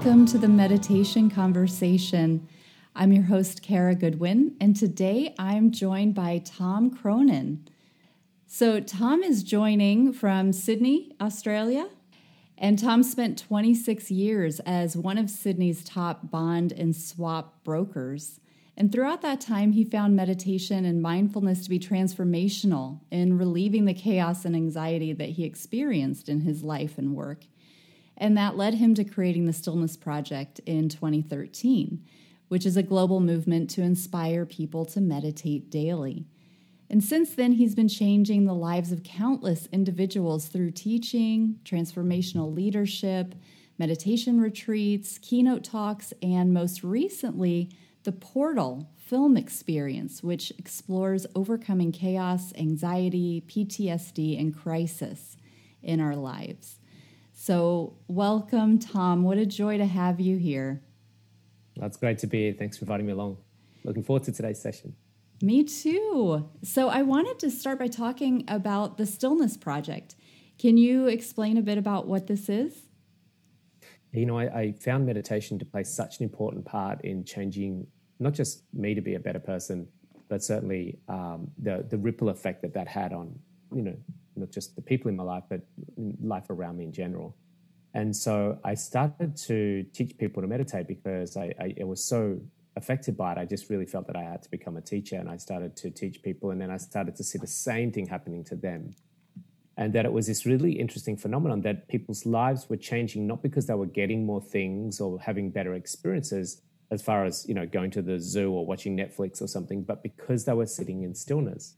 Welcome to the Meditation Conversation. I'm your host, Kara Goodwin, and today I'm joined by Tom Cronin. So, Tom is joining from Sydney, Australia, and Tom spent 26 years as one of Sydney's top bond and swap brokers. And throughout that time, he found meditation and mindfulness to be transformational in relieving the chaos and anxiety that he experienced in his life and work. And that led him to creating the Stillness Project in 2013, which is a global movement to inspire people to meditate daily. And since then, he's been changing the lives of countless individuals through teaching, transformational leadership, meditation retreats, keynote talks, and most recently, the Portal film experience, which explores overcoming chaos, anxiety, PTSD, and crisis in our lives. So, welcome, Tom. What a joy to have you here. That's great to be here. Thanks for inviting me along. Looking forward to today's session. Me too. So, I wanted to start by talking about the Stillness Project. Can you explain a bit about what this is? You know, I, I found meditation to play such an important part in changing not just me to be a better person, but certainly um, the the ripple effect that that had on you know not just the people in my life, but life around me in general. And so I started to teach people to meditate because I, I, I, was so affected by it. I just really felt that I had to become a teacher. And I started to teach people. And then I started to see the same thing happening to them. And that it was this really interesting phenomenon that people's lives were changing, not because they were getting more things or having better experiences, as far as you know going to the zoo or watching netflix or something but because they were sitting in stillness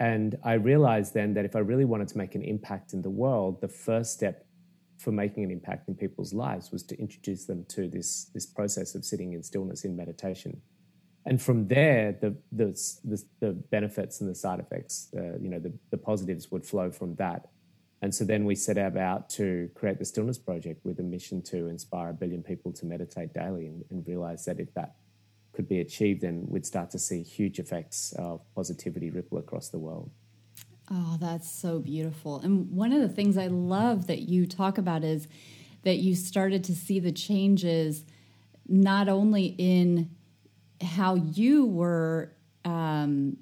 and I realized then that if I really wanted to make an impact in the world, the first step for making an impact in people's lives was to introduce them to this, this process of sitting in stillness in meditation. And from there, the, the, the, the benefits and the side effects, uh, you know, the, the positives would flow from that. And so then we set about to create the Stillness Project with a mission to inspire a billion people to meditate daily and, and realize that if that could be achieved, then we'd start to see huge effects of positivity ripple across the world. Oh, that's so beautiful. And one of the things I love that you talk about is that you started to see the changes not only in how you were um,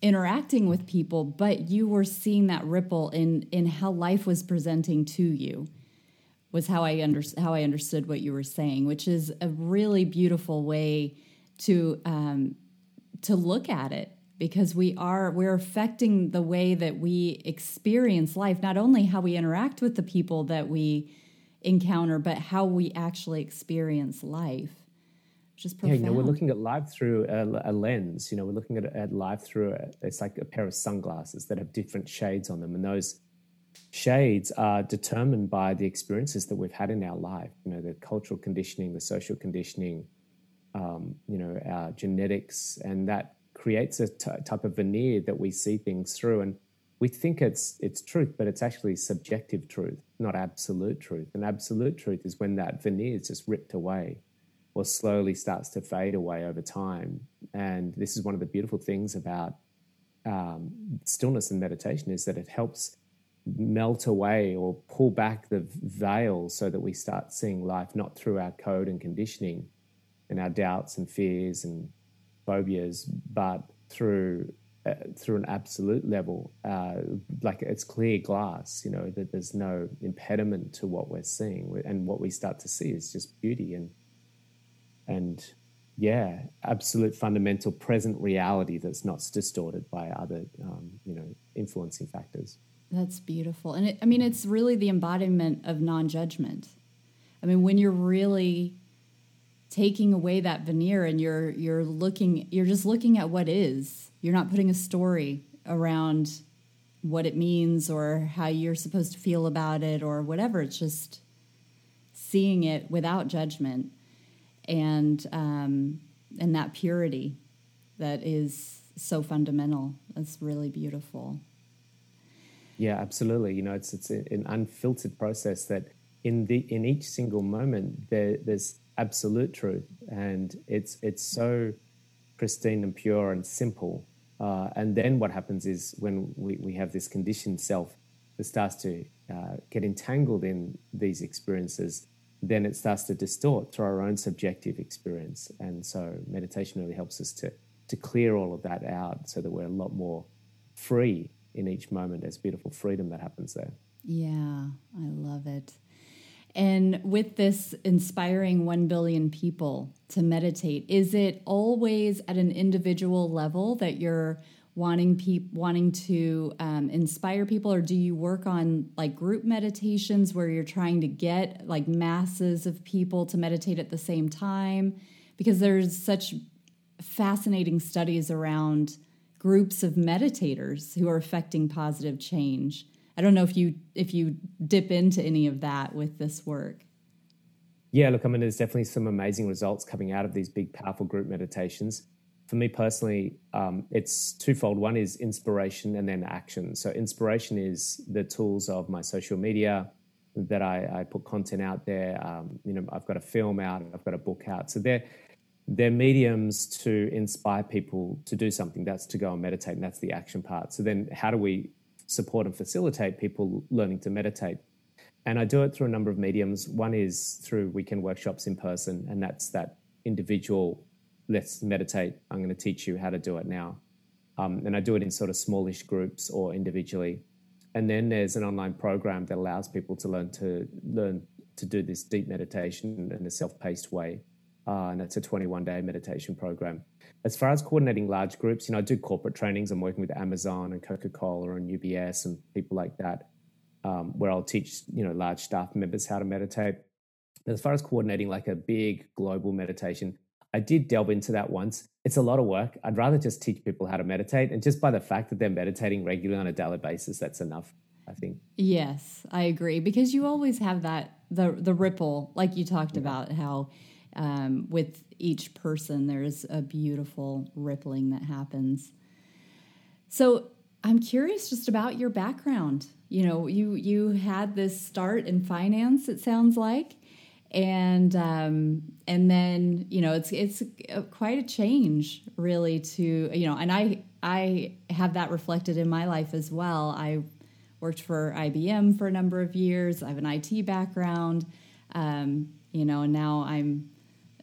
interacting with people, but you were seeing that ripple in in how life was presenting to you. Was how I under, how I understood what you were saying, which is a really beautiful way to um, to look at it because we are we're affecting the way that we experience life not only how we interact with the people that we encounter but how we actually experience life just profound. yeah you know we're looking at life through a, a lens you know we're looking at, at life through a, it's like a pair of sunglasses that have different shades on them and those shades are determined by the experiences that we've had in our life you know the cultural conditioning the social conditioning um, you know, our genetics, and that creates a t- type of veneer that we see things through. And we think it's it's truth, but it's actually subjective truth, not absolute truth. And absolute truth is when that veneer is just ripped away or slowly starts to fade away over time. And this is one of the beautiful things about um, stillness and meditation is that it helps melt away or pull back the veil so that we start seeing life not through our code and conditioning, and our doubts and fears and phobias, but through uh, through an absolute level, uh, like it's clear glass, you know, that there's no impediment to what we're seeing, and what we start to see is just beauty and and yeah, absolute fundamental present reality that's not distorted by other, um, you know, influencing factors. That's beautiful, and it, I mean, it's really the embodiment of non-judgment. I mean, when you're really taking away that veneer and you're you're looking you're just looking at what is. You're not putting a story around what it means or how you're supposed to feel about it or whatever. It's just seeing it without judgment and um, and that purity that is so fundamental. That's really beautiful. Yeah absolutely. You know it's it's an unfiltered process that in the in each single moment there, there's absolute truth, and it's it's so pristine and pure and simple. Uh, and then what happens is when we, we have this conditioned self that starts to uh, get entangled in these experiences, then it starts to distort through our own subjective experience. And so meditation really helps us to to clear all of that out so that we're a lot more free in each moment. There's beautiful freedom that happens there. Yeah, I love it. And with this inspiring 1 billion people to meditate, is it always at an individual level that you're wanting pe- wanting to um, inspire people? Or do you work on like group meditations where you're trying to get like masses of people to meditate at the same time? Because there's such fascinating studies around groups of meditators who are affecting positive change i don't know if you if you dip into any of that with this work yeah look i mean there's definitely some amazing results coming out of these big powerful group meditations for me personally, um, it's twofold. One is inspiration and then action. So, inspiration is the tools of my social media that I, I put content out there. Um, you know, I've got a film out, I've got a book out. So, they're, they're mediums to inspire people to do something. That's to go and meditate, and that's the action part. So, then how do we support and facilitate people learning to meditate? And I do it through a number of mediums. One is through weekend workshops in person, and that's that individual let's meditate. I'm going to teach you how to do it now. Um, and I do it in sort of smallish groups or individually. And then there's an online program that allows people to learn to learn to do this deep meditation in a self-paced way. Uh, and it's a 21 day meditation program. As far as coordinating large groups, you know, I do corporate trainings. I'm working with Amazon and Coca-Cola and UBS and people like that, um, where I'll teach, you know, large staff members how to meditate. As far as coordinating like a big global meditation, I did delve into that once. It's a lot of work. I'd rather just teach people how to meditate. And just by the fact that they're meditating regularly on a daily basis, that's enough, I think. Yes, I agree. Because you always have that, the, the ripple, like you talked yeah. about, how um, with each person, there's a beautiful rippling that happens. So I'm curious just about your background. You know, you you had this start in finance. It sounds like, and um, and then you know it's it's quite a change really to you know and I I have that reflected in my life as well. I worked for IBM for a number of years. I have an IT background, um, you know, and now I'm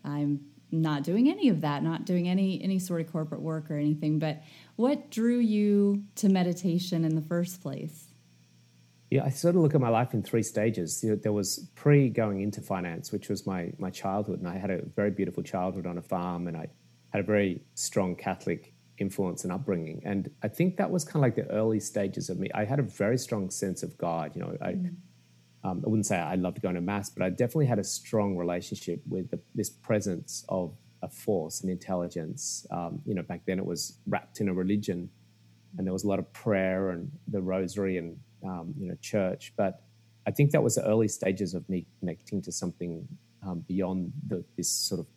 I'm not doing any of that, not doing any any sort of corporate work or anything. But what drew you to meditation in the first place? Yeah, I sort of look at my life in three stages. You know, there was pre going into finance, which was my my childhood, and I had a very beautiful childhood on a farm, and I had a very strong Catholic influence and upbringing. And I think that was kind of like the early stages of me. I had a very strong sense of God. You know, I, mm. Um, I wouldn't say I loved going to mass, but I definitely had a strong relationship with the, this presence of a force and intelligence. Um, you know, back then it was wrapped in a religion, and there was a lot of prayer and the rosary and um, you know, church. But I think that was the early stages of me connecting to something um, beyond the, this sort of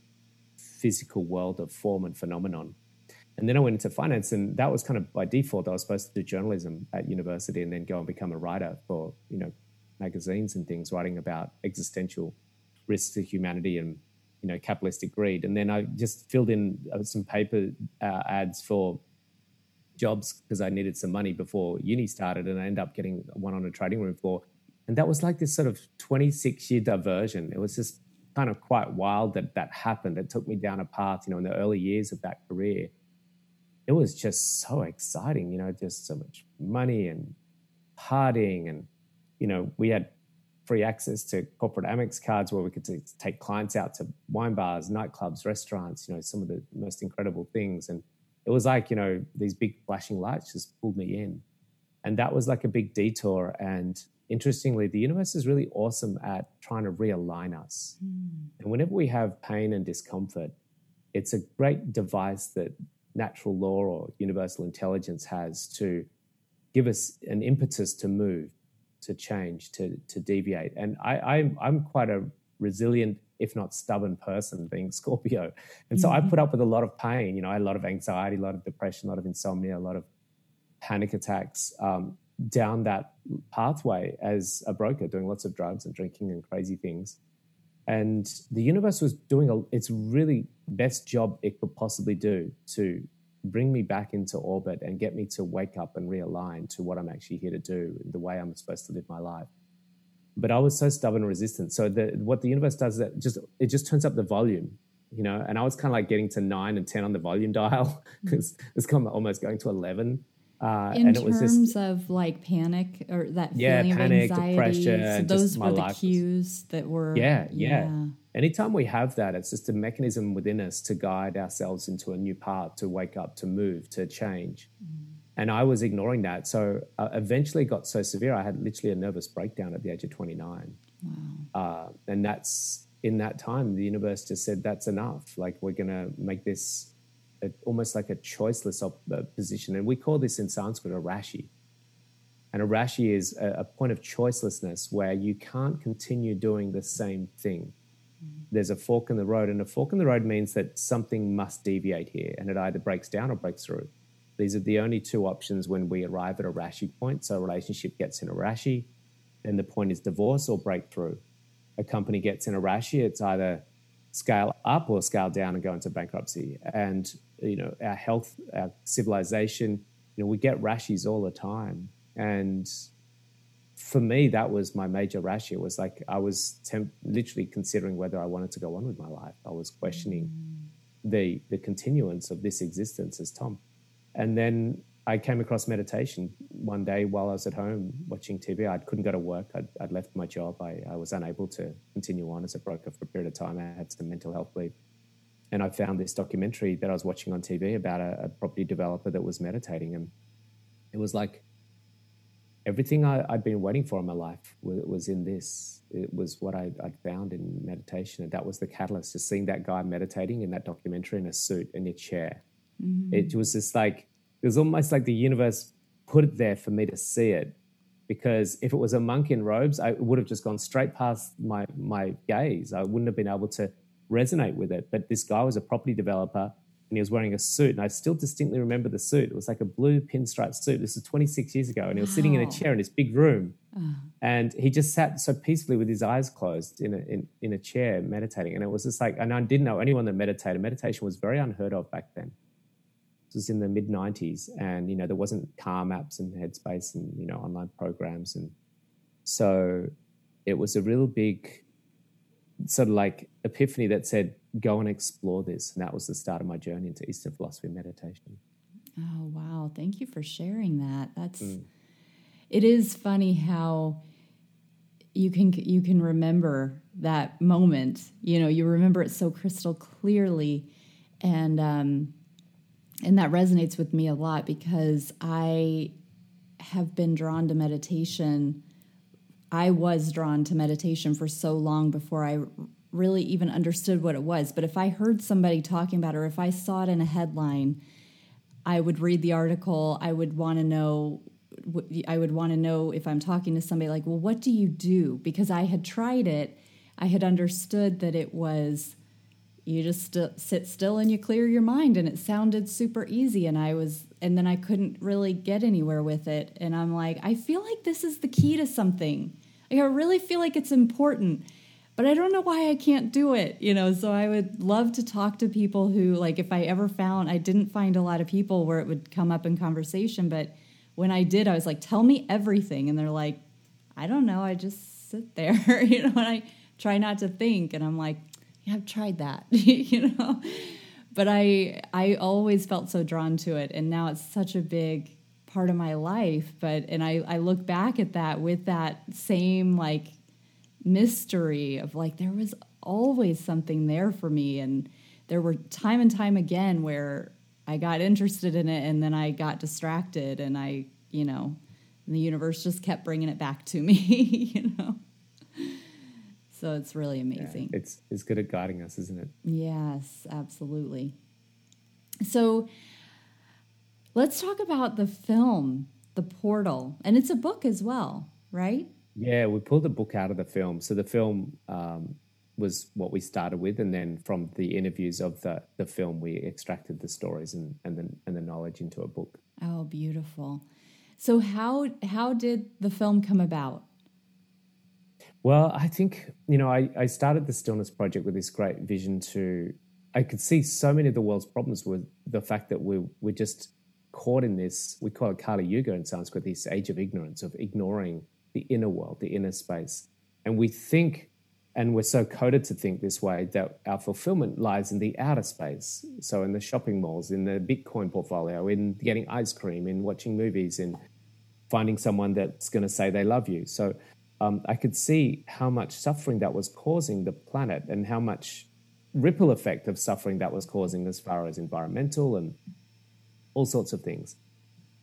physical world of form and phenomenon. And then I went into finance, and that was kind of by default. I was supposed to do journalism at university and then go and become a writer for you know magazines and things, writing about existential risks to humanity and you know capitalistic greed. And then I just filled in uh, some paper uh, ads for jobs because I needed some money before uni started, and I ended up getting one on a trading room floor. And that was like this sort of 26 year diversion. It was just kind of quite wild that that happened. It took me down a path, you know, in the early years of that career. It was just so exciting, you know, just so much money and partying. And, you know, we had free access to corporate Amex cards where we could t- take clients out to wine bars, nightclubs, restaurants, you know, some of the most incredible things. And it was like you know these big flashing lights just pulled me in and that was like a big detour and interestingly the universe is really awesome at trying to realign us mm. and whenever we have pain and discomfort it's a great device that natural law or universal intelligence has to give us an impetus to move to change to to deviate and i i'm, I'm quite a resilient if not stubborn person being Scorpio. And so mm-hmm. I put up with a lot of pain. You know, I a lot of anxiety, a lot of depression, a lot of insomnia, a lot of panic attacks um, down that pathway as a broker, doing lots of drugs and drinking and crazy things. And the universe was doing a, its really best job it could possibly do to bring me back into orbit and get me to wake up and realign to what I'm actually here to do, the way I'm supposed to live my life but I was so stubborn and resistant. So the, what the universe does is that just it just turns up the volume, you know. And I was kind of like getting to nine and ten on the volume dial because it's kind of almost going to eleven. Uh, and it was In terms just, of like panic or that yeah, feeling panic, of anxiety, depression, so those were the cues that were yeah, yeah, yeah. Anytime we have that, it's just a mechanism within us to guide ourselves into a new path, to wake up, to move, to change. Mm. And I was ignoring that. So uh, eventually got so severe, I had literally a nervous breakdown at the age of 29. Wow. Uh, and that's in that time, the universe just said, that's enough. Like, we're going to make this a, almost like a choiceless op- uh, position. And we call this in Sanskrit a rashi. And a rashi is a, a point of choicelessness where you can't continue doing the same thing. There's a fork in the road, and a fork in the road means that something must deviate here, and it either breaks down or breaks through. These are the only two options when we arrive at a Rashi point. So a relationship gets in a Rashi, and the point is divorce or breakthrough. A company gets in a Rashi, it's either scale up or scale down and go into bankruptcy. And you know, our health, our civilization, you know, we get Rashis all the time. And for me, that was my major Rashi. It was like I was temp- literally considering whether I wanted to go on with my life. I was questioning mm. the the continuance of this existence as Tom. And then I came across meditation one day while I was at home watching TV. I couldn't go to work. I'd, I'd left my job. I, I, was unable to continue on as a broker for a period of time. I had some mental health leave. And I found this documentary that I was watching on TV about a, a property developer that was meditating. And it was like everything I, had been waiting for in my life was, was in this. It was what I, would found in meditation. And that was the catalyst, just seeing that guy meditating in that documentary in a suit in a chair Mm-hmm. It was just like it was almost like the universe put it there for me to see it. Because if it was a monk in robes, I would have just gone straight past my my gaze. I wouldn't have been able to resonate with it. But this guy was a property developer and he was wearing a suit. And I still distinctly remember the suit. It was like a blue pinstripe suit. This was 26 years ago. And he was wow. sitting in a chair in this big room. Oh. And he just sat so peacefully with his eyes closed in a, in, in a chair meditating. And it was just like, and I didn't know anyone that meditated. Meditation was very unheard of back then. This was in the mid 90s, and you know there wasn't Calm apps and Headspace and you know online programs, and so it was a real big sort of like epiphany that said, "Go and explore this," and that was the start of my journey into Eastern philosophy and meditation. Oh wow! Thank you for sharing that. That's mm. it is funny how you can you can remember that moment. You know, you remember it so crystal clearly, and um, and that resonates with me a lot because I have been drawn to meditation. I was drawn to meditation for so long before I really even understood what it was. But if I heard somebody talking about it or if I saw it in a headline, I would read the article. I would want to know. I would want to know if I'm talking to somebody like, well, what do you do? Because I had tried it. I had understood that it was you just st- sit still and you clear your mind and it sounded super easy and i was and then i couldn't really get anywhere with it and i'm like i feel like this is the key to something like i really feel like it's important but i don't know why i can't do it you know so i would love to talk to people who like if i ever found i didn't find a lot of people where it would come up in conversation but when i did i was like tell me everything and they're like i don't know i just sit there you know and i try not to think and i'm like I've tried that, you know. But I I always felt so drawn to it and now it's such a big part of my life. But and I, I look back at that with that same like mystery of like there was always something there for me and there were time and time again where I got interested in it and then I got distracted and I, you know, the universe just kept bringing it back to me, you know. So it's really amazing. Yeah, it's it's good at guiding us, isn't it? Yes, absolutely. So let's talk about the film, The Portal, and it's a book as well, right? Yeah, we pulled the book out of the film. So the film um, was what we started with, and then from the interviews of the the film, we extracted the stories and and the and the knowledge into a book. Oh, beautiful. So how how did the film come about? Well, I think, you know, I, I started the Stillness Project with this great vision to, I could see so many of the world's problems with the fact that we, we're just caught in this, we call it Kali Yuga in Sanskrit, this age of ignorance, of ignoring the inner world, the inner space. And we think, and we're so coded to think this way, that our fulfillment lies in the outer space. So in the shopping malls, in the Bitcoin portfolio, in getting ice cream, in watching movies, in finding someone that's going to say they love you. So um, I could see how much suffering that was causing the planet and how much ripple effect of suffering that was causing as far as environmental and all sorts of things.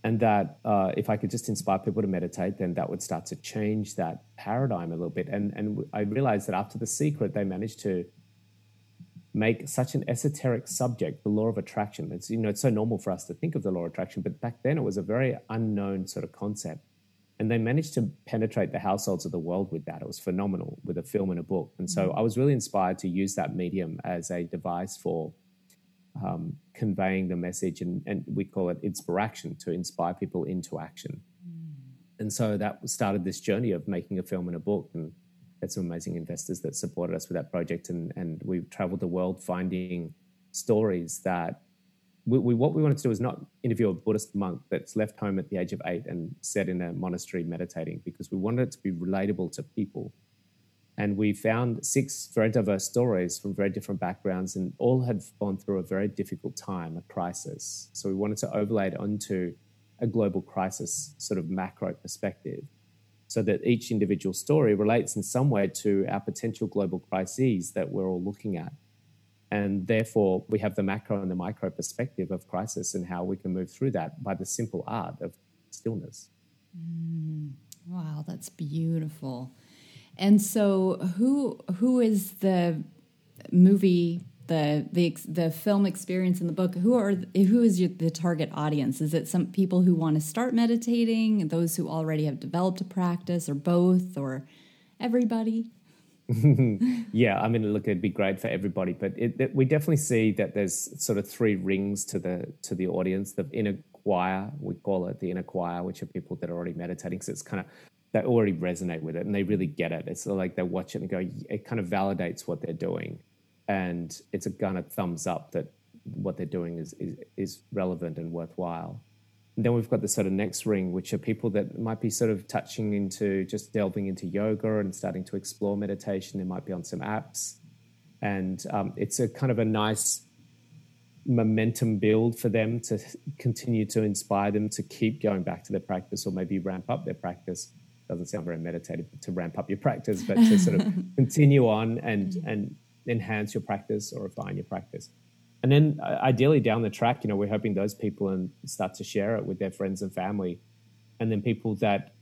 And that uh, if I could just inspire people to meditate, then that would start to change that paradigm a little bit. And, and I realized that after The Secret, they managed to make such an esoteric subject, the law of attraction. It's, you know, it's so normal for us to think of the law of attraction, but back then it was a very unknown sort of concept. And they managed to penetrate the households of the world with that. It was phenomenal with a film and a book. And so mm. I was really inspired to use that medium as a device for um, conveying the message. And, and, we call it inspiration to inspire people into action. Mm. And so that started this journey of making a film and a book. And had some amazing investors that supported us with that project. And, and we traveled the world finding stories that we, we, what we wanted to do was not interview a Buddhist monk that's left home at the age of eight and sat in a monastery meditating because we wanted it to be relatable to people. And we found six very diverse stories from very different backgrounds, and all had gone through a very difficult time, a crisis. So we wanted to overlay it onto a global crisis sort of macro perspective so that each individual story relates in some way to our potential global crises that we're all looking at. And therefore, we have the macro and the micro perspective of crisis and how we can move through that by the simple art of stillness. Mm, wow, that's beautiful. And so, who who is the movie the the the film experience in the book? Who are who is your, the target audience? Is it some people who want to start meditating, those who already have developed a practice, or both, or everybody? yeah, I mean, look, it'd be great for everybody, but it, it, we definitely see that there's sort of three rings to the to the audience. The inner choir, we call it the inner choir, which are people that are already meditating. So it's kind of they already resonate with it and they really get it. It's like they watch it and go, it kind of validates what they're doing, and it's a kind of thumbs up that what they're doing is is, is relevant and worthwhile. And then we've got the sort of next ring, which are people that might be sort of touching into just delving into yoga and starting to explore meditation. They might be on some apps. And um, it's a kind of a nice momentum build for them to continue to inspire them to keep going back to their practice or maybe ramp up their practice. Doesn't sound very meditative to ramp up your practice, but to sort of continue on and, and enhance your practice or refine your practice. And then uh, ideally down the track, you know, we're hoping those people and start to share it with their friends and family, and then people that,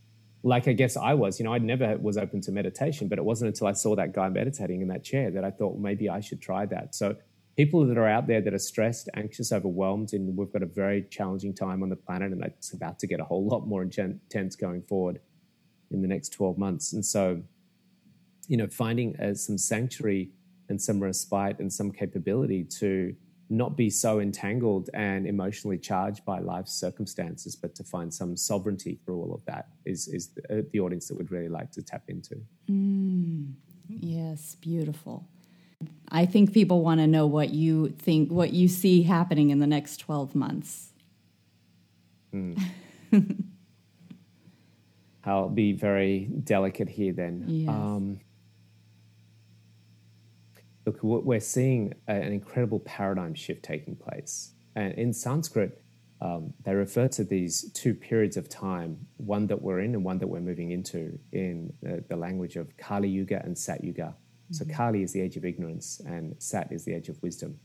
like I guess I was, you know, I never was open to meditation, but it wasn't until I saw that guy meditating in that chair that I thought well, maybe I should try that. So people that are out there that are stressed, anxious, overwhelmed, and we've got a very challenging time on the planet, and it's about to get a whole lot more intense going forward in the next 12 months. And so, you know, finding uh, some sanctuary and some respite and some capability to not be so entangled and emotionally charged by life's circumstances, but to find some sovereignty through all of that is is the, uh, the audience that would really like to tap into. Mm, yes, beautiful. I think people want to know what you think, what you see happening in the next twelve months. Mm. I'll be very delicate here then. Yes. Um, look, we're seeing an incredible paradigm shift taking place. And in Sanskrit, um, they refer to these two periods of time, one that we're in and one that we're moving into, in uh, the language of Kali Yuga and Sat Yuga. Mm-hmm. So Kali is the age of ignorance, and Sat is the age of wisdom.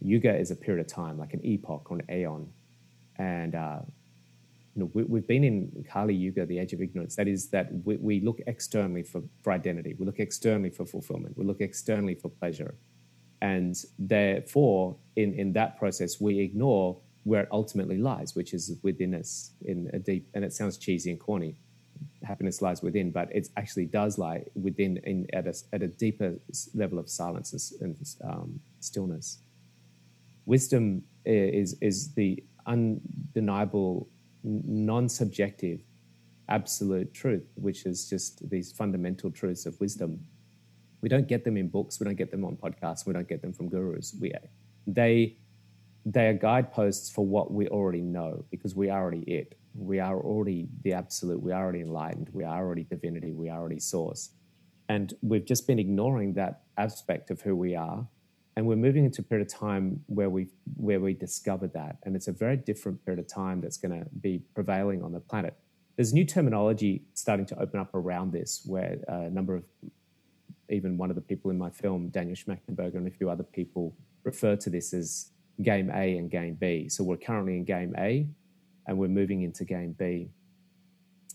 Yuga is a period of time, like an epoch or an aeon, and uh, you know, we, have been in Kali Yuga, the age of ignorance. That is that we, we look externally for, for identity. We look externally for fulfillment. We look externally for pleasure. And therefore, in, in that process, we ignore where it ultimately lies, which is within us in a deep, and it sounds cheesy and corny. Happiness lies within, but it actually does lie within in, at, a, at a deeper level of silence and, um, stillness. Wisdom is, is the undeniable non-subjective absolute truth which is just these fundamental truths of wisdom. We don't get them in books. We don't get them on podcasts. We don't get them from gurus. We they they are guideposts for what we already know because we are already it. We are already the absolute. We are already enlightened. We are already divinity. We are already source. And we've just been ignoring that aspect of who we are. And we're moving into a period of time where we where we discovered that. And it's a very different period of time that's going to be prevailing on the planet. There's new terminology starting to open up around this, where uh, a number of even one of the people in my film, Daniel Schmachtenberger, and a few other people refer to this as game A and game B. So we're currently in game A and we're moving into game B.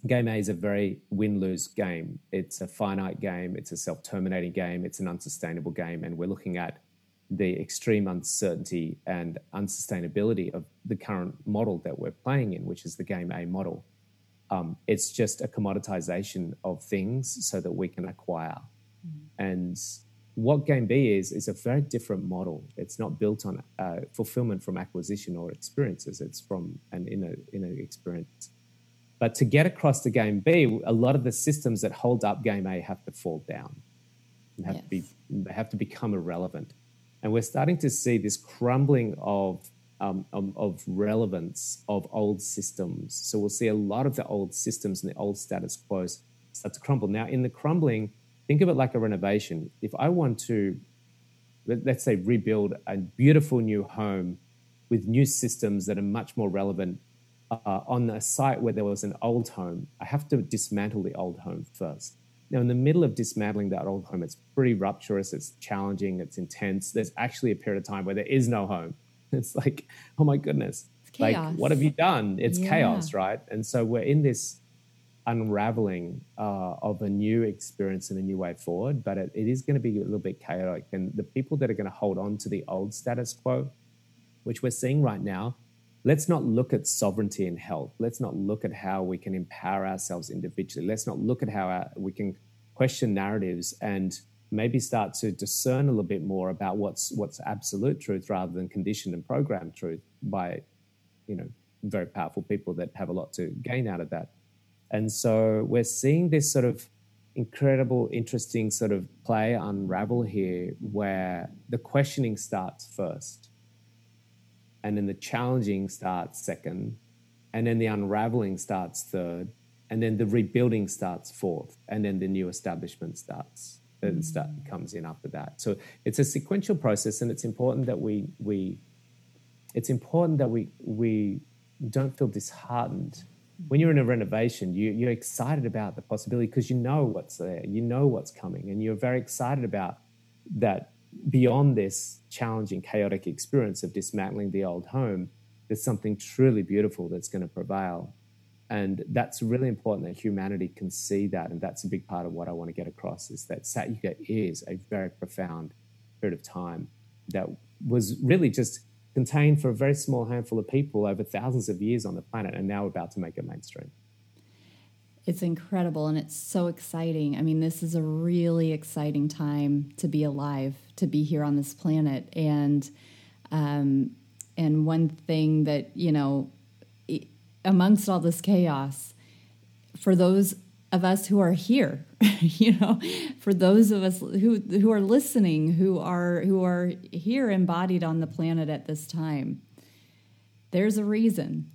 Game A is a very win lose game. It's a finite game, it's a self terminating game, it's an unsustainable game, and we're looking at the extreme uncertainty and unsustainability of the current model that we're playing in, which is the game A model. Um, it's just a commoditization of things so that we can acquire. Mm-hmm. And what Game B is is a very different model. It's not built on uh, fulfillment from acquisition or experiences. It's from an inner inner experience. But to get across to Game B, a lot of the systems that hold up Game A have to fall down and have yes. to be they have to become irrelevant. And we're starting to see this crumbling of um, um, of relevance of old systems. So we'll see a lot of the old systems and the old status quo start to crumble. Now, in the crumbling, think of it like a renovation. If I want to, let's say, rebuild a beautiful new home with new systems that are much more relevant uh, on a site where there was an old home, I have to dismantle the old home first. Now, in the middle of dismantling that old home, it's pretty rupturous, it's challenging, it's intense. There's actually a period of time where there is no home. It's like, oh my goodness, like what have you done? It's yeah. chaos, right? And so we're in this unraveling uh, of a new experience and a new way forward, but it, it is going to be a little bit chaotic. And the people that are going to hold on to the old status quo, which we're seeing right now, let's not look at sovereignty and health. Let's not look at how we can empower ourselves individually. Let's not look at how our, we can question narratives and maybe start to discern a little bit more about what's what's absolute truth rather than conditioned and programmed truth by, you know, very powerful people that have a lot to gain out of that. And so we're seeing this sort of incredible, interesting sort of play unravel here where the questioning starts first, and then the challenging starts second, and then the unraveling starts third, and then the rebuilding starts fourth, and then the new establishment starts. It mm. start, comes in after that. So it's a sequential process, and it's important that we we it's important that we we don't feel disheartened when you're in a renovation, you, you're excited about the possibility because you know what's there, you know what's coming, and you're very excited about that beyond this challenging, chaotic experience of dismantling the old home, there's something truly beautiful that's going to prevail. And that's really important that humanity can see that. And that's a big part of what I want to get across is that Satyuga is a very profound period of time that was really just contained for a very small handful of people over thousands of years on the planet, and now we're about to make it mainstream. It's incredible and it's so exciting. I mean, this is a really exciting time to be alive, to be here on this planet, and um, and one thing that you know, amongst all this chaos, for those of us who are here you know for those of us who who are listening who are who are here embodied on the planet at this time there's a reason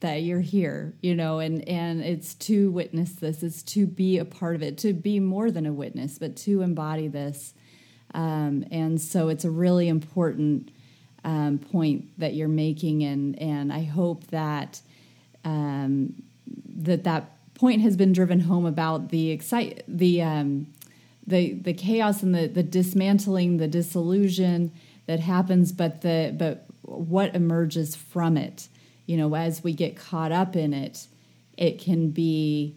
that you're here you know and and it's to witness this it's to be a part of it to be more than a witness but to embody this um, and so it's a really important um, point that you're making and and i hope that um, that that point has been driven home about the excite the um, the the chaos and the the dismantling, the disillusion that happens, but the but what emerges from it. You know, as we get caught up in it, it can be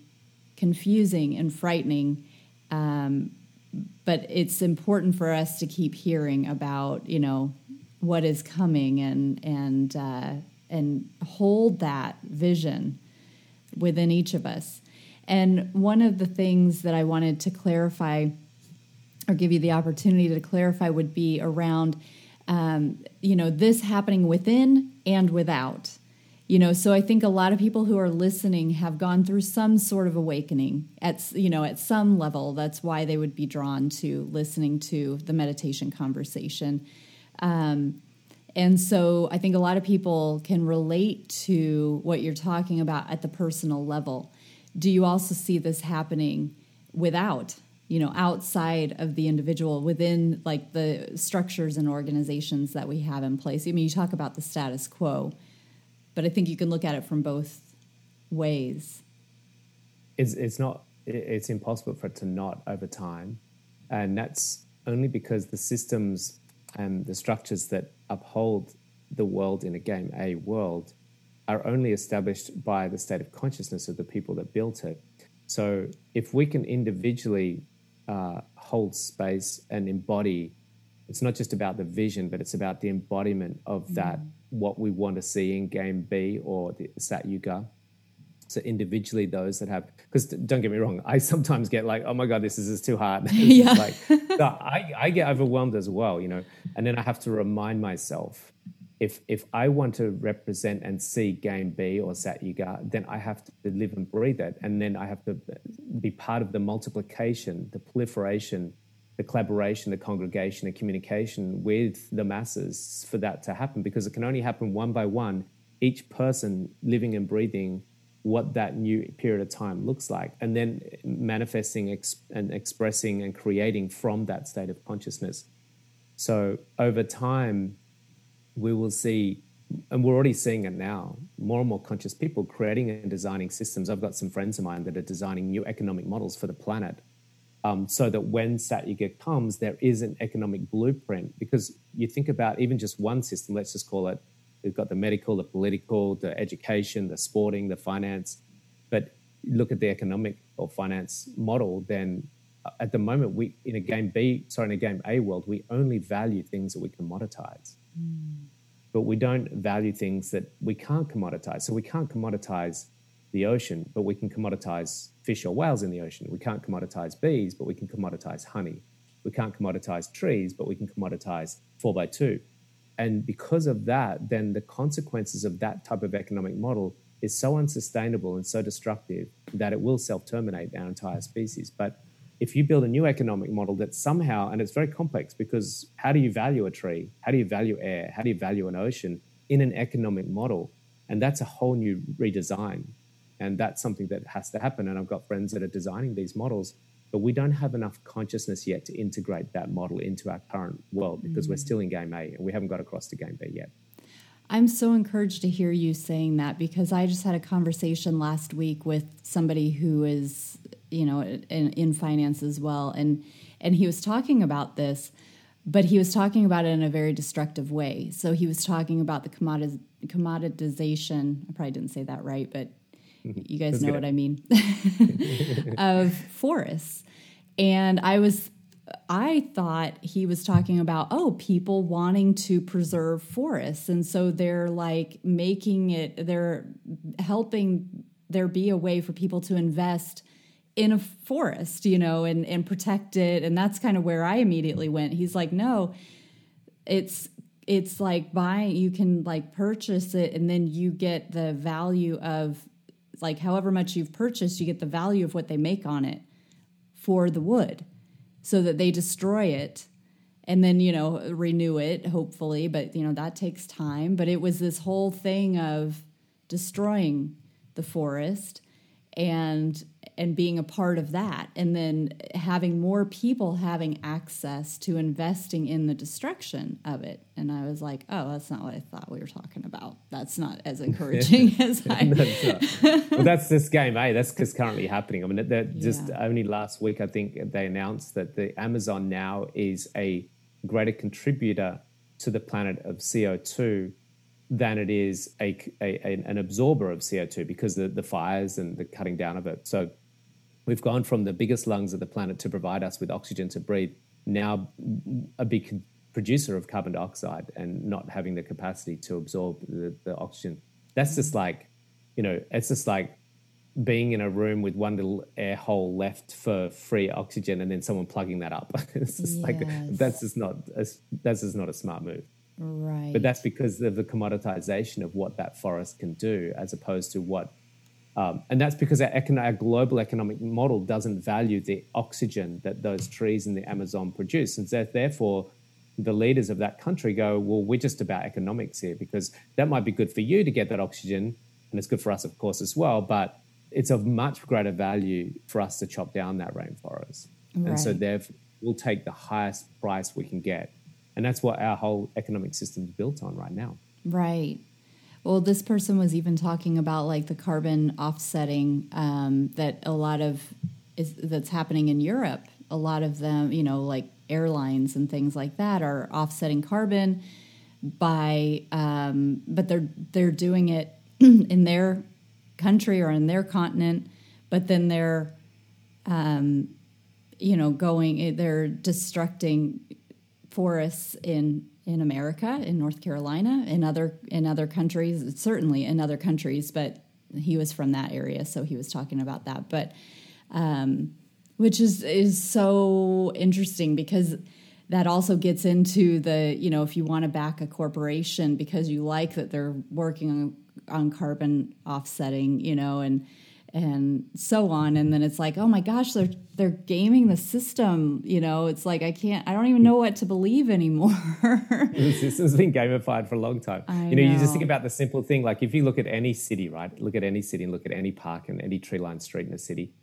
confusing and frightening. Um, but it's important for us to keep hearing about you know what is coming and and uh, and hold that vision within each of us. And one of the things that I wanted to clarify or give you the opportunity to clarify would be around, um, you know, this happening within and without. You know, so I think a lot of people who are listening have gone through some sort of awakening at you know at some level. That's why they would be drawn to listening to the meditation conversation. Um, and so I think a lot of people can relate to what you're talking about at the personal level. Do you also see this happening without? you know outside of the individual within like the structures and organizations that we have in place i mean you talk about the status quo but i think you can look at it from both ways. It's, it's not it's impossible for it to not over time. And that's only because the systems and the structures that uphold the world in a game a world are only established by the state of consciousness of the people that built it. So if we can individually uh, hold space and embody, it's not just about the vision, but it's about the embodiment of mm. that, what we want to see in game B or the Sat Yuga. So individually, those that have, because don't get me wrong, I sometimes get like, oh my god, this is just too hard. yeah. like, I, I get overwhelmed as well, you know, and then I have to remind myself if if I want to represent and see game B or Sat Yuga, then I have to live and breathe it, and then I have to be part of the multiplication, the proliferation, the collaboration, the congregation, the communication with the masses for that to happen, because it can only happen one by one. Each person living and breathing what that new period of time looks like, and then manifesting ex- and expressing and creating from that state of consciousness. So over time we will see, and we're already seeing it now, more and more conscious people creating and designing systems. I've got some friends of mine that are designing new economic models for the planet. Um, so that when Satyuga comes, there is an economic blueprint. Because you think about even just one system, let's just call it, we've got the medical, the political, the education, the sporting, the finance. But look at the economic or finance model, then uh, at the moment, we in a game B, sorry, in a game A world, we only value things that we can commoditize. But we don't value things that we can't commoditize. So we can't commoditize the ocean, but we can commoditize fish or whales in the ocean. We can't commoditize bees, but we can commoditize honey. We can't commoditize trees, but we can commoditize four by two. And because of that, then the consequences of that type of economic model is so unsustainable and so destructive that it will self terminate our entire species. But if you build a new economic model that somehow, and it's very complex because how do you value a tree? How do you value air? How do you value an ocean in an economic model? And that's a whole new redesign. And that's something that has to happen. And I've got friends that are designing these models, but we don't have enough consciousness yet to integrate that model into our current world because mm. we're still in game A and we haven't got across to game B yet. I'm so encouraged to hear you saying that because I just had a conversation last week with somebody who is you know in, in finance as well and and he was talking about this but he was talking about it in a very destructive way so he was talking about the commodit- commoditization i probably didn't say that right but you guys know what i mean of forests and i was I thought he was talking about, oh, people wanting to preserve forests. And so they're like making it, they're helping there be a way for people to invest in a forest, you know, and and protect it. And that's kind of where I immediately went. He's like, no, it's it's like buying you can like purchase it and then you get the value of like however much you've purchased, you get the value of what they make on it for the wood so that they destroy it and then you know renew it hopefully. But you know that takes time. But it was this whole thing of destroying the forest and and being a part of that and then having more people having access to investing in the destruction of it. And i was like oh that's not what i thought we were talking about. That's not as encouraging as i that's well that's this game A that's just currently happening. I mean yeah. just only last week i think they announced that the amazon now is a greater contributor to the planet of co2 than it is a, a, an absorber of CO2 because the, the fires and the cutting down of it. So we've gone from the biggest lungs of the planet to provide us with oxygen to breathe, now a big producer of carbon dioxide and not having the capacity to absorb the, the oxygen. That's just like, you know, it's just like being in a room with one little air hole left for free oxygen and then someone plugging that up. it's just yes. like that's just not a, that's just not a smart move. Right. But that's because of the commoditization of what that forest can do, as opposed to what, um, and that's because our, econ- our, global economic model doesn't value the oxygen that those trees in the Amazon produce, and so therefore the leaders of that country go, well, we're just about economics here because that might be good for you to get that oxygen, and it's good for us, of course, as well, but it's of much greater value for us to chop down that rainforest. Right. And so therefore, we'll take the highest price we can get. And that's what our whole economic system is built on right now. Right. Well, this person was even talking about like the carbon offsetting um, that a lot of is that's happening in Europe. A lot of them, you know, like airlines and things like that, are offsetting carbon by, um, but they're they're doing it in their country or in their continent, but then they're, um, you know, going they're destructing forests in in America, in North Carolina, in other in other countries, certainly in other countries, but he was from that area, so he was talking about that. But um, which is is so interesting because that also gets into the you know if you want to back a corporation because you like that they're working on on carbon offsetting, you know, and and so on. And then it's like oh my gosh they're they're gaming the system you know? It's like i can't i don't even know what to believe anymore. The system's been gamified for a long time. I you know, know, you just think about the simple thing like if you look at any city right? Look at any city and look at any park and any tree lined street in a city.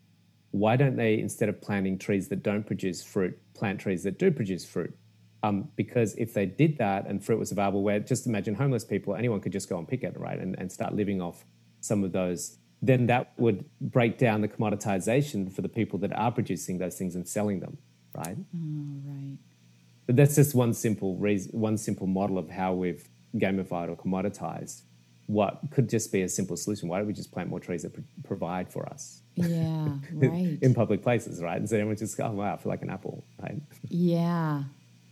Why don't they instead of planting trees that don't produce fruit plant trees that do produce fruit? Um, because if they did that and fruit was available where just imagine homeless people anyone could just go and pick it right? And, and start living off some of those then that would break down the commoditization for the people that are producing those things and selling them, right? Oh, right. But that's just one simple reason, one simple model of how we've gamified or commoditized what could just be a simple solution. Why don't we just plant more trees that provide for us? Yeah, right. in public places, right? And so everyone just oh, wow, I feel like an apple, right? Yeah.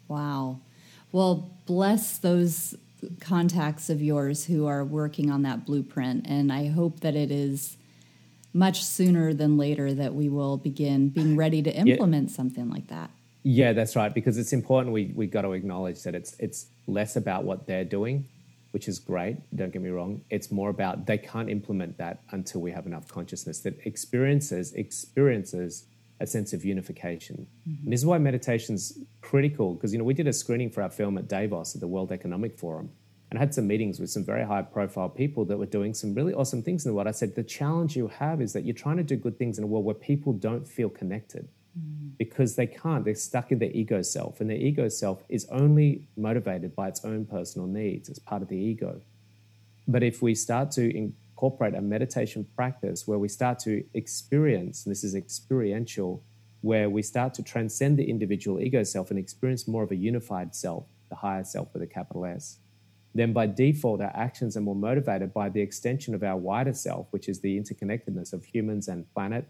Wow. Well, bless those contacts of yours who are working on that blueprint, and I hope that it is much sooner than later that we will begin being ready to implement yeah. something like that. Yeah, that's right. Because it's important. We we got to acknowledge that it's it's less about what they're doing, which is great. Don't get me wrong. It's more about they can't implement that until we have enough consciousness that experiences experiences a sense of unification. Mm-hmm. And this is why meditation's critical because you know we did a screening for our film at Davos at the World Economic Forum and I had some meetings with some very high profile people that were doing some really awesome things in the world. I said the challenge you have is that you're trying to do good things in a world where people don't feel connected mm-hmm. because they can't. They're stuck in their ego self and their ego self is only motivated by its own personal needs It's part of the ego. But if we start to incorporate a meditation practice where we start to experience, this is experiential, where we start to transcend the individual ego self and experience more of a unified self, the higher self with a capital S, then by default, our actions are more motivated by the extension of our wider self, which is the interconnectedness of humans and planet.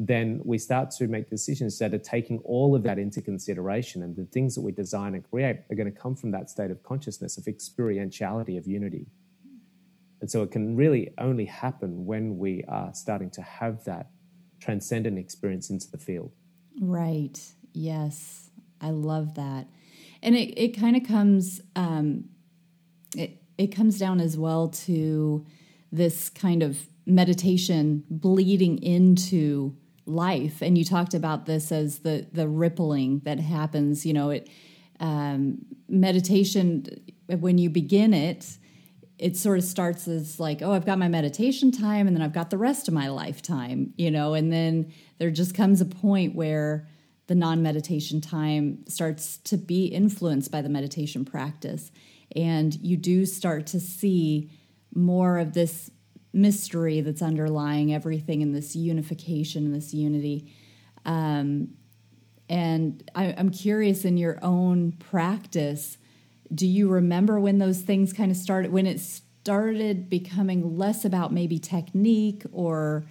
Then we start to make decisions that are taking all of that into consideration. And the things that we design and create are going to come from that state of consciousness, of experientiality, of unity. And so it can really only happen when we are starting to have that transcendent experience into the field. Right. Yes. I love that. And it, it kind of comes, um, it, it comes down as well to this kind of meditation bleeding into life. And you talked about this as the, the rippling that happens, you know, it, um, meditation, when you begin it, it sort of starts as like, oh, I've got my meditation time and then I've got the rest of my lifetime, you know, and then there just comes a point where the non meditation time starts to be influenced by the meditation practice. And you do start to see more of this mystery that's underlying everything in this unification this unity. Um, and I, I'm curious in your own practice do you remember when those things kind of started when it started becoming less about maybe technique or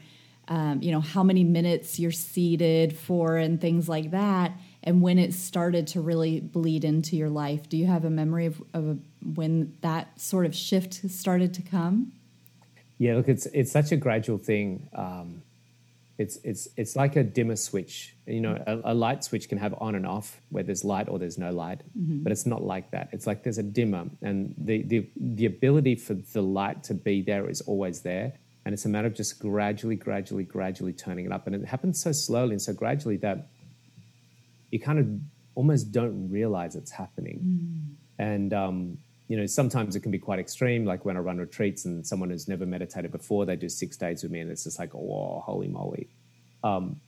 um, you know how many minutes you're seated for and things like that and when it started to really bleed into your life? Do you have a memory of, of when that sort of shift started to come? Yeah look it's it's such a gradual thing um, it's it's it's like a dimmer switch. You know, a, a, light switch can have on and off where there's light or there's no light, mm-hmm. but it's not like that. It's like there's a dimmer, and the the the ability for the light to be there is always there, and it's a matter of just gradually, gradually, gradually turning it up, and it happens so slowly and so gradually that you kind of almost don't realize it's happening, mm. and um, you know, sometimes it can be quite extreme, like when I run retreats and someone who's never meditated before, they do six days with me and it's just like, oh, holy moly. Um,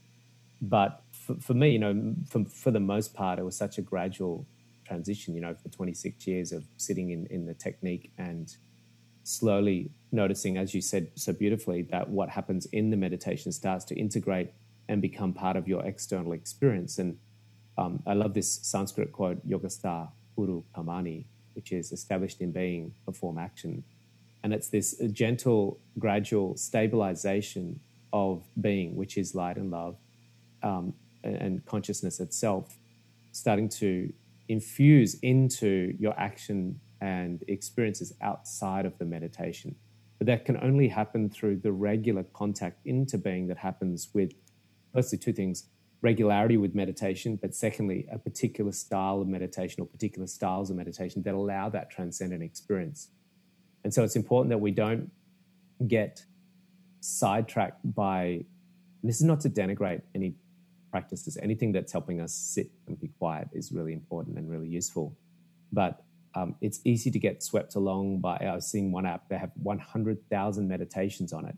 but for, for me, you know, for, for the most part, it was such a gradual transition, you know, for 26 years of sitting in, in the technique and slowly noticing, as you said so beautifully, that what happens in the meditation starts to integrate and become part of your external experience. And um, I love this Sanskrit quote, Yogastha Kuru Karmani, which is established in being, perform action. And it's this gentle, gradual stabilization of being, which is light and love, um, and, and consciousness itself, starting to infuse into your action and experiences outside of the meditation. But that can only happen through the regular contact into being that happens with, firstly, two things regularity with meditation, but secondly, a particular style of meditation or particular styles of meditation that allow that transcendent experience. And so it's important that we don't get sidetracked by this is not to denigrate any practices. Anything that's helping us sit and be quiet is really important and really useful. But um, it's easy to get swept along by. I was seeing one app; they have 100,000 meditations on it,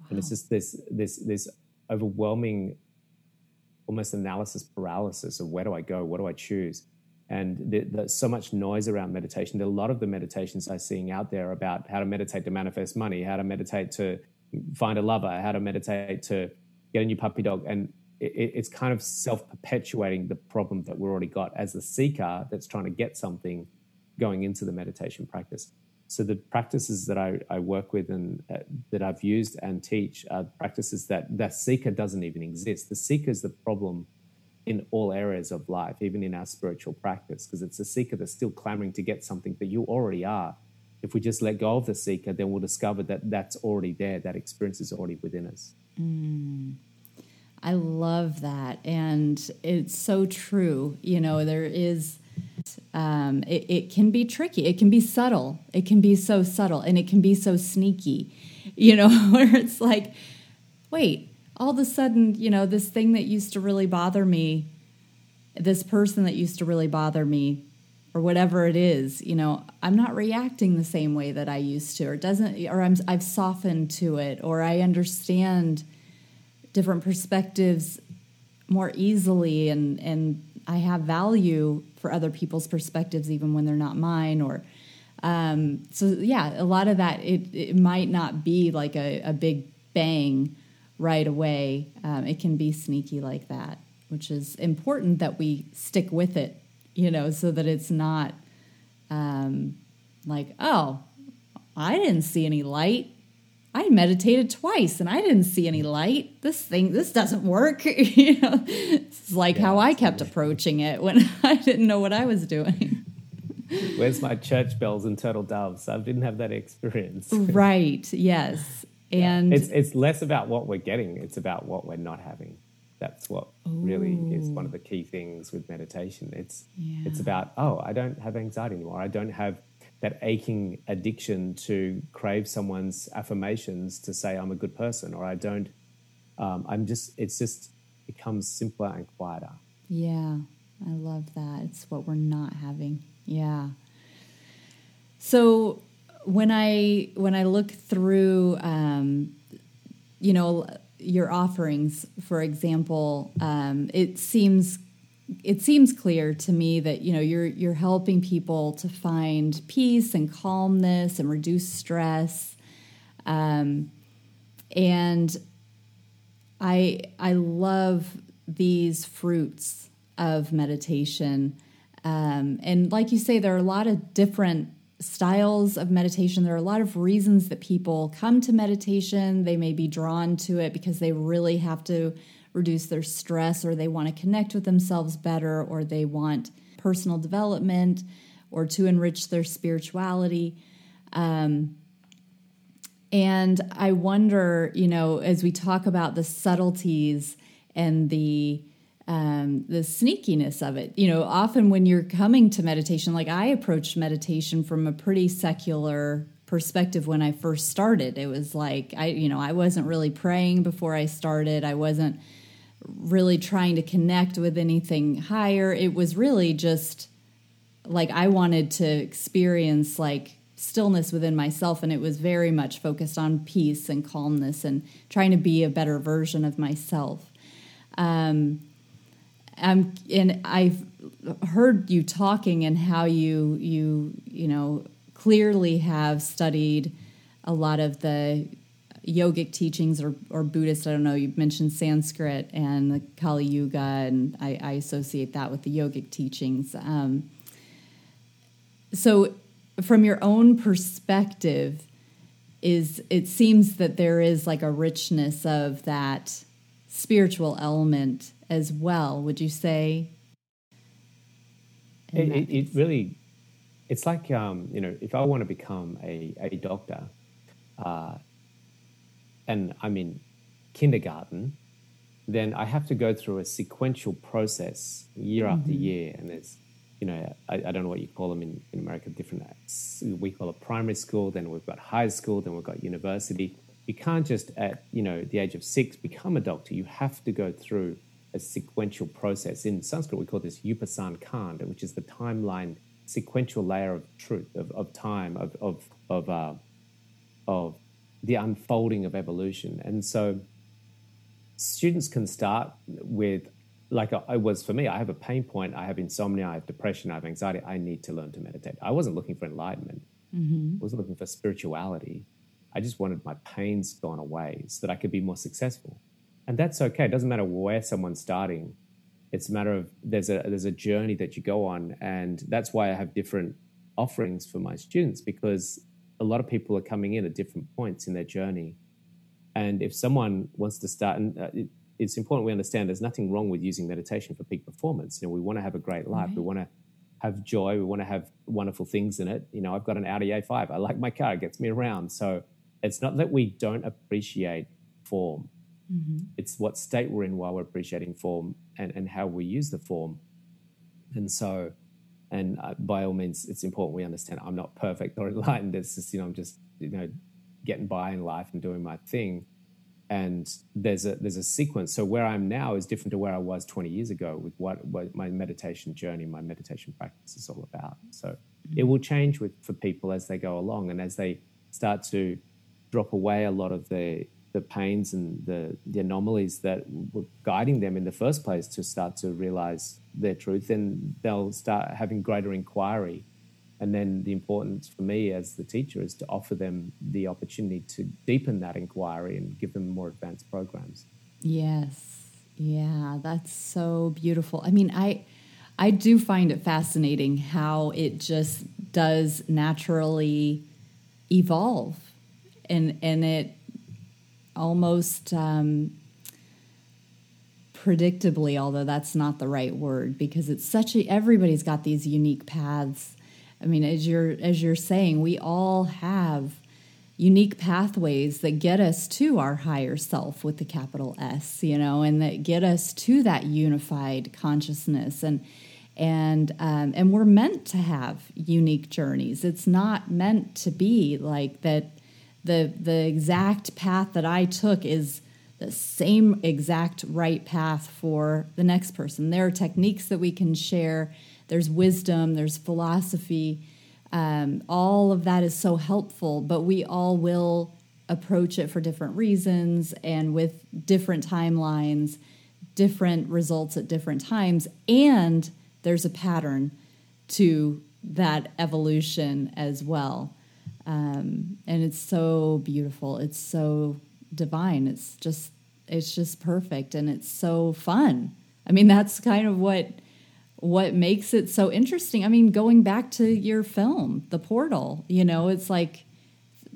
wow. and it's just this this this overwhelming, almost analysis paralysis of where do I go, what do I choose, and there's so much noise around meditation. a lot of the meditations I'm seeing out there about how to meditate to manifest money, how to meditate to find a lover, how to meditate to get a new puppy dog, and it, it's kind of self perpetuating the problem that we've already got as the seeker that's trying to get something going into the meditation practice. So the practices that I, I work with and uh, that I've used and teach are practices that that seeker doesn't even exist. The seeker is the problem in all areas of life, even in our spiritual practice, because it's the seeker that's still clamoring to get something that you already are. If we just let go of the seeker, then we'll discover that that's already there. That experience is already within us. Mm. I love that. And it's so true. You know, there is um, it, it, can be tricky. It can be subtle. It can be so subtle and it can be so sneaky, you know, where it's like, wait, all of a sudden, you know, this thing that used to really bother me, this person that used to really bother me, or whatever it is, you know, I'm not reacting the same way that I used to, or doesn't, or I'm, I've softened to it, or I understand different perspectives more easily and, and I have value for other people's perspectives, even when they're not mine. Or um, so, yeah, a lot of that it it might not be like a, a big bang right away. Um, it can be sneaky like that, which is important that we stick with it, you know, so that it's not um, like, oh, I didn't see any light. I meditated twice and I didn't see any light. This thing, this doesn't work. you know, it's like yeah, how I kept approaching it when I didn't know what I was doing. Where's my church bells and turtle doves? I didn't have that experience. right. Yes. And it's it's less about what we're getting; it's about what we're not having. That's what Ooh. really is one of the key things with meditation. It's yeah. it's about oh, I don't have anxiety anymore. I don't have that aching addiction to crave someone's affirmations to say I'm a good person or I don't. Um, I'm just. It's just becomes simpler and quieter. Yeah, I love that. It's what we're not having. Yeah. So when I when I look through, um, you know, your offerings, for example, um, it seems it seems clear to me that you know you're you're helping people to find peace and calmness and reduce stress. Um, and i i love these fruits of meditation. Um, and like you say there are a lot of different styles of meditation. There are a lot of reasons that people come to meditation. They may be drawn to it because they really have to reduce their stress or they want to connect with themselves better or they want personal development or to enrich their spirituality. Um, and I wonder, you know, as we talk about the subtleties and the um, the sneakiness of it, you know, often when you're coming to meditation, like I approached meditation from a pretty secular perspective when I first started. It was like I, you know, I wasn't really praying before I started. I wasn't really trying to connect with anything higher. It was really just like I wanted to experience like stillness within myself and it was very much focused on peace and calmness and trying to be a better version of myself. Um, um, and I've heard you talking and how you you you know clearly have studied a lot of the yogic teachings or, or Buddhist. I don't know. You mentioned Sanskrit and the Kali Yuga, and I, I associate that with the yogic teachings. Um, so, from your own perspective, is it seems that there is like a richness of that spiritual element as well. Would you say? It, it, it, really, it's like um, you know, if I want to become a a doctor, uh, and I'm in kindergarten, then I have to go through a sequential process year mm-hmm. after year, and there's you know, I, I, don't know what you call them in, in America, different, we call it primary school, then we've got high school, then we've got university. You can't just at, you know, the age of six become a doctor. You have to go through a sequential process. In Sanskrit, we call this Upasan Kanda, which is the timeline, sequential layer of truth, of, of time, of, of, of, uh, of the unfolding of evolution. And so students can start with like it was for me, I have a pain point, I have insomnia, I have depression, I have anxiety. I need to learn to meditate. I wasn't looking for enlightenment. Mm-hmm. I wasn't looking for spirituality. I just wanted my pains gone away so that I could be more successful. And that's okay. It doesn't matter where someone's starting. It's a matter of there's a there's a journey that you go on, and that's why I have different offerings for my students because a lot of people are coming in at different points in their journey. And if someone wants to start, and uh, it's important we understand there's nothing wrong with using meditation for peak performance. You know, we want to have a great life. Right. We want to have joy. We want to have wonderful things in it. You know, I've got an Audi A5. I like my car. It gets me around. So it's not that we don't appreciate form. Mm-hmm. It's what state we're in while we're appreciating form and, and how we use the form. And so, and uh, by all means, it's important we understand I'm not perfect or enlightened. It's just, you know, I'm just, you know, getting by in life and doing my thing and there's a there's a sequence. So where I'm now is different to where I was 20 years ago with what, what my meditation journey, my meditation practice is all about. So mm-hmm. it will change with for people as they go along and as they start to drop away a lot of the the pains and the, the anomalies that were guiding them in the first place to start to realize their truth, then they'll start having greater inquiry and then the importance for me as the teacher is to offer them the opportunity to deepen that inquiry and give them more advanced programs. Yes. Yeah, that's so beautiful. I mean, I I do find it fascinating how it just does naturally evolve and and it almost um, predictably although that's not the right word because it's such a everybody's got these unique paths I mean, as you're as you're saying, we all have unique pathways that get us to our higher self with the capital S, you know, and that get us to that unified consciousness and and um, and we're meant to have unique journeys. It's not meant to be like that. The the exact path that I took is the same exact right path for the next person. There are techniques that we can share there's wisdom, there's philosophy. Um, all of that is so helpful, but we all will approach it for different reasons and with different timelines, different results at different times. And there's a pattern to that evolution as well. Um, and it's so beautiful. It's so divine. It's just it's just perfect and it's so fun. I mean, that's kind of what what makes it so interesting. I mean, going back to your film, The Portal, you know, it's like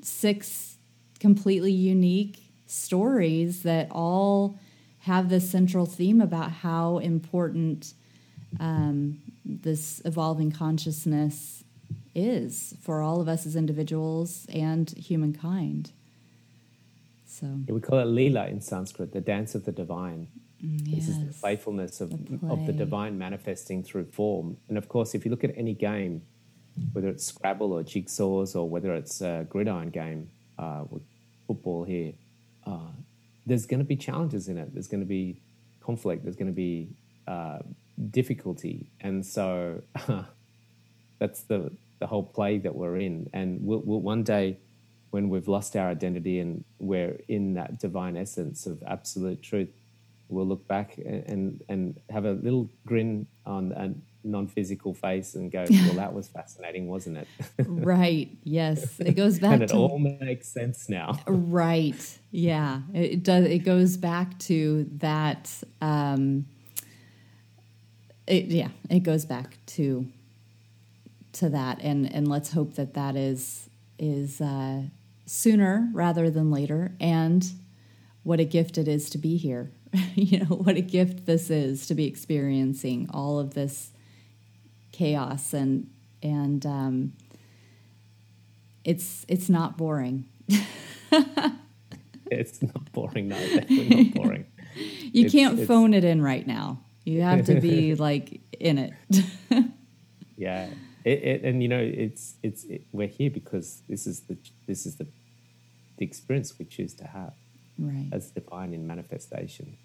six completely unique stories that all have this central theme about how important um, this evolving consciousness is for all of us as individuals and humankind. So yeah, we call it Leela in Sanskrit, the dance of the divine. Yes. This is the playfulness of the, of the divine manifesting through form. And of course, if you look at any game, whether it's Scrabble or jigsaws or whether it's a gridiron game uh, with football here, uh, there's going to be challenges in it. There's going to be conflict. There's going to be uh, difficulty, and so that's the the whole play that we're in. And we'll, we'll one day, when we've lost our identity and we're in that divine essence of absolute truth, we'll look back and and, and have a little grin on a non-physical face and go, "Well, that was fascinating, wasn't it?" right. Yes, it goes back. and it to, all makes sense now. right. Yeah. It, it does. It goes back to that. Um, it, yeah, it goes back to to that, and and let's hope that that is is uh, sooner rather than later, and what a gift it is to be here. you know what a gift this is to be experiencing all of this chaos and and um, it's it's not boring. it's not boring. No, definitely not boring. you it's, can't it's, phone it in right now. You have to be like in it. yeah, it, it, and you know it's it's it, we're here because this is the this is the the experience we choose to have, right? As divine in manifestation.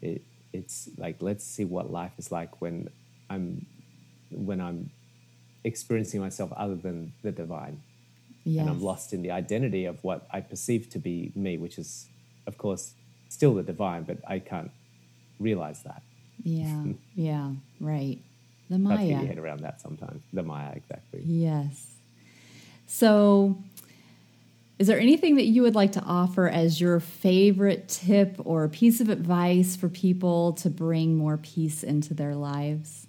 It it's like let's see what life is like when I'm when I'm experiencing myself other than the divine. Yes. And I'm lost in the identity of what I perceive to be me, which is, of course, still the divine, but I can't realize that. Yeah, yeah, right. The Maya. Get your head around that sometimes. The Maya, exactly. Yes. So, is there anything that you would like to offer as your favorite tip or piece of advice for people to bring more peace into their lives?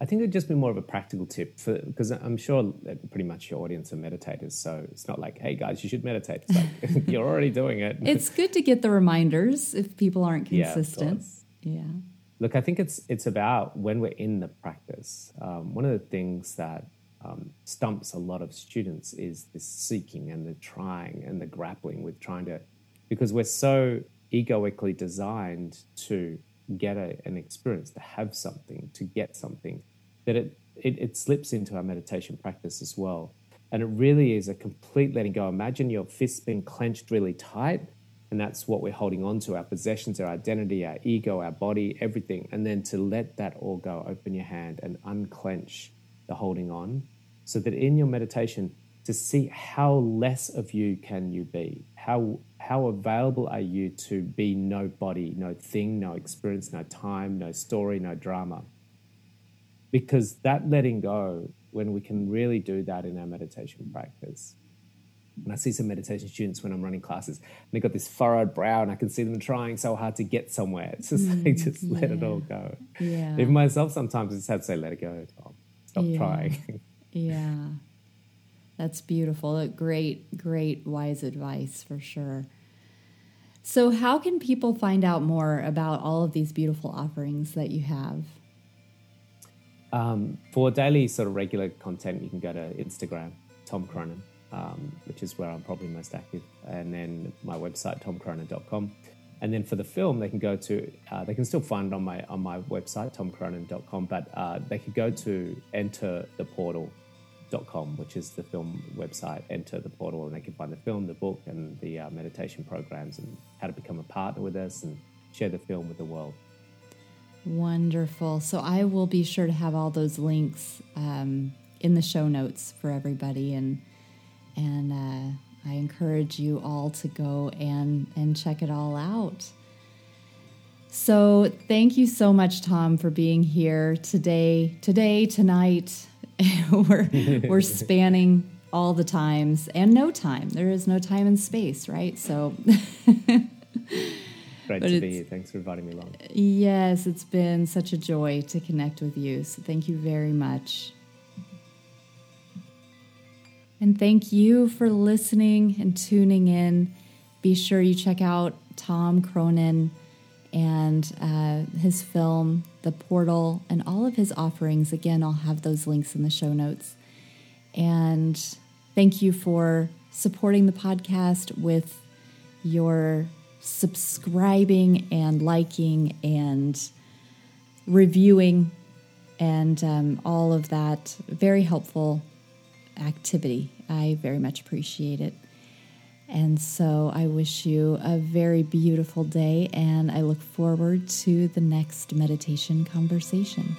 I think it'd just be more of a practical tip for because I'm sure that pretty much your audience are meditators. So it's not like, hey guys, you should meditate. It's like you're already doing it. It's good to get the reminders if people aren't consistent. Yeah. Look, I think it's it's about when we're in the practice. Um, one of the things that um, stumps a lot of students is this seeking and the trying and the grappling with trying to, because we're so egoically designed to get a, an experience, to have something, to get something that it, it, it slips into our meditation practice as well. And it really is a complete letting go. Imagine your fists being clenched really tight, and that's what we're holding on to our possessions, our identity, our ego, our body, everything. And then to let that all go, open your hand and unclench the holding on, so that in your meditation, to see how less of you can you be, how how available are you to be no body, no thing, no experience, no time, no story, no drama because that letting go, when we can really do that in our meditation practice, and I see some meditation students when I'm running classes, and they've got this furrowed brow, and I can see them trying so hard to get somewhere. It's just mm, like, just yeah. let it all go. Yeah. Even myself, sometimes I just have to say, let it go. Tom. Stop yeah. trying. yeah. That's beautiful. Great, great, wise advice for sure. So, how can people find out more about all of these beautiful offerings that you have? Um, for daily sort of regular content, you can go to Instagram, Tom Cronin, um, which is where I'm probably most active, and then my website, tomcronin.com. And then for the film, they can go to, uh, they can still find it on my on my website, tomcronin.com, but uh, they could go to entertheportal.com, which is the film website, enter the portal, and they can find the film, the book, and the uh, meditation programs, and how to become a partner with us and share the film with the world. Wonderful. So I will be sure to have all those links um, in the show notes for everybody, and and uh, I encourage you all to go and and check it all out. So thank you so much, Tom, for being here today. Today, tonight, we're we're spanning all the times and no time. There is no time and space, right? So. Great but to be here. Thanks for inviting me along. Yes, it's been such a joy to connect with you. So thank you very much. And thank you for listening and tuning in. Be sure you check out Tom Cronin and uh, his film, The Portal, and all of his offerings. Again, I'll have those links in the show notes. And thank you for supporting the podcast with your subscribing and liking and reviewing and um, all of that very helpful activity. I very much appreciate it. And so I wish you a very beautiful day, and I look forward to the next meditation conversation.